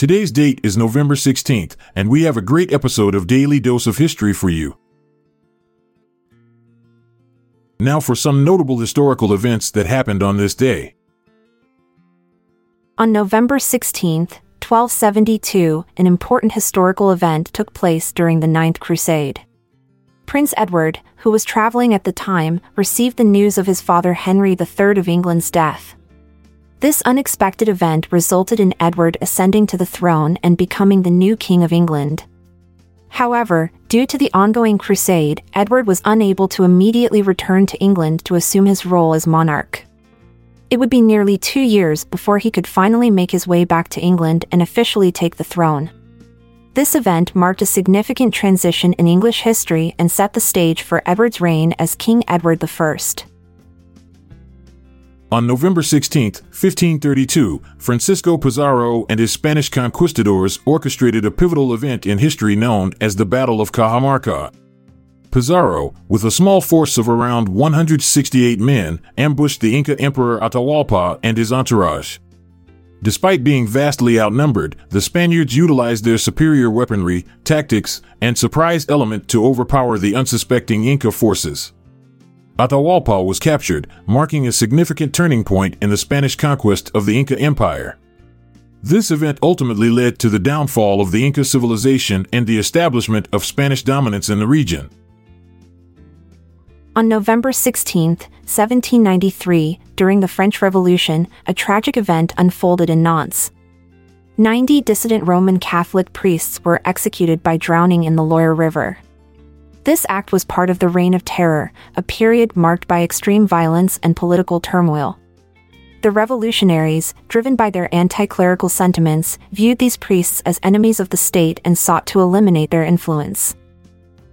Today's date is November 16th, and we have a great episode of Daily Dose of History for you. Now for some notable historical events that happened on this day. On November 16, 1272, an important historical event took place during the Ninth Crusade. Prince Edward, who was traveling at the time, received the news of his father Henry III of England's death. This unexpected event resulted in Edward ascending to the throne and becoming the new King of England. However, due to the ongoing crusade, Edward was unable to immediately return to England to assume his role as monarch. It would be nearly two years before he could finally make his way back to England and officially take the throne. This event marked a significant transition in English history and set the stage for Edward's reign as King Edward I. On November 16, 1532, Francisco Pizarro and his Spanish conquistadors orchestrated a pivotal event in history known as the Battle of Cajamarca. Pizarro, with a small force of around 168 men, ambushed the Inca Emperor Atahualpa and his entourage. Despite being vastly outnumbered, the Spaniards utilized their superior weaponry, tactics, and surprise element to overpower the unsuspecting Inca forces. Atahualpa was captured, marking a significant turning point in the Spanish conquest of the Inca Empire. This event ultimately led to the downfall of the Inca civilization and the establishment of Spanish dominance in the region. On November 16, 1793, during the French Revolution, a tragic event unfolded in Nantes. 90 dissident Roman Catholic priests were executed by drowning in the Loire River. This act was part of the Reign of Terror, a period marked by extreme violence and political turmoil. The revolutionaries, driven by their anti clerical sentiments, viewed these priests as enemies of the state and sought to eliminate their influence.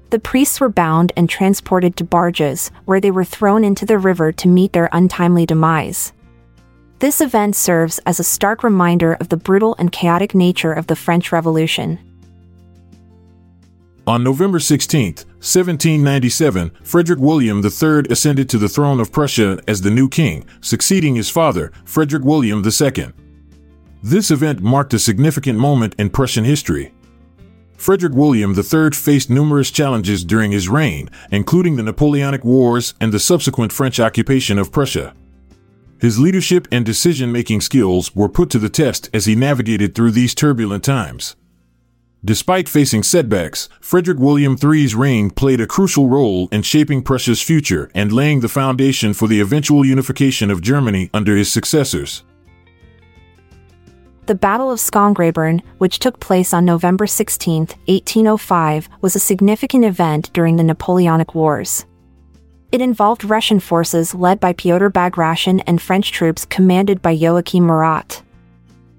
The priests were bound and transported to barges, where they were thrown into the river to meet their untimely demise. This event serves as a stark reminder of the brutal and chaotic nature of the French Revolution. On November 16, 1797, Frederick William III ascended to the throne of Prussia as the new king, succeeding his father, Frederick William II. This event marked a significant moment in Prussian history. Frederick William III faced numerous challenges during his reign, including the Napoleonic Wars and the subsequent French occupation of Prussia. His leadership and decision making skills were put to the test as he navigated through these turbulent times. Despite facing setbacks, Frederick William III's reign played a crucial role in shaping Prussia's future and laying the foundation for the eventual unification of Germany under his successors. The Battle of Schongrabern, which took place on November 16, 1805, was a significant event during the Napoleonic Wars. It involved Russian forces led by Pyotr Bagration and French troops commanded by Joachim Murat.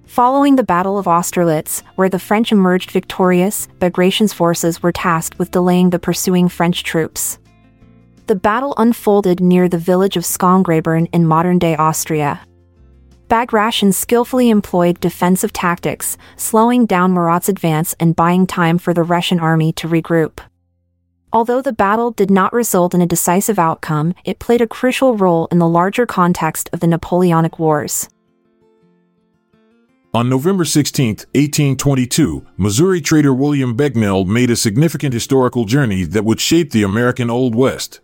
Following the Battle of Austerlitz, where the French emerged victorious, Bagration's forces were tasked with delaying the pursuing French troops. The battle unfolded near the village of Schongrabern in modern day Austria. Bagration skillfully employed defensive tactics, slowing down Murat's advance and buying time for the Russian army to regroup. Although the battle did not result in a decisive outcome, it played a crucial role in the larger context of the Napoleonic Wars. On November 16, 1822, Missouri trader William Becknell made a significant historical journey that would shape the American Old West.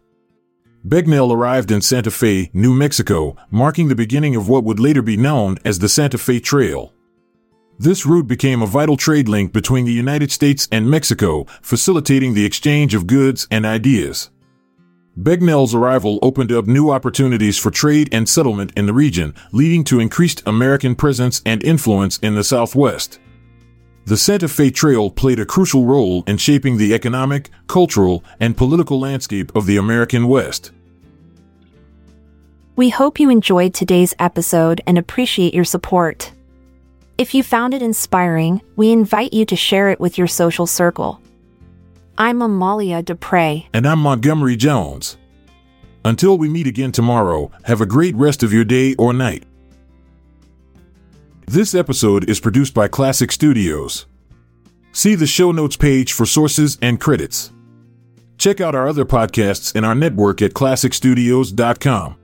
Becknell arrived in Santa Fe, New Mexico, marking the beginning of what would later be known as the Santa Fe Trail. This route became a vital trade link between the United States and Mexico, facilitating the exchange of goods and ideas. Becknell's arrival opened up new opportunities for trade and settlement in the region, leading to increased American presence and influence in the Southwest. The Santa Fe Trail played a crucial role in shaping the economic, cultural, and political landscape of the American West. We hope you enjoyed today's episode and appreciate your support. If you found it inspiring, we invite you to share it with your social circle. I'm Amalia Dupre. And I'm Montgomery Jones. Until we meet again tomorrow, have a great rest of your day or night. This episode is produced by Klassic Studios. See the show notes page for sources and credits. Check out our other podcasts in our network at klassicstudios.com.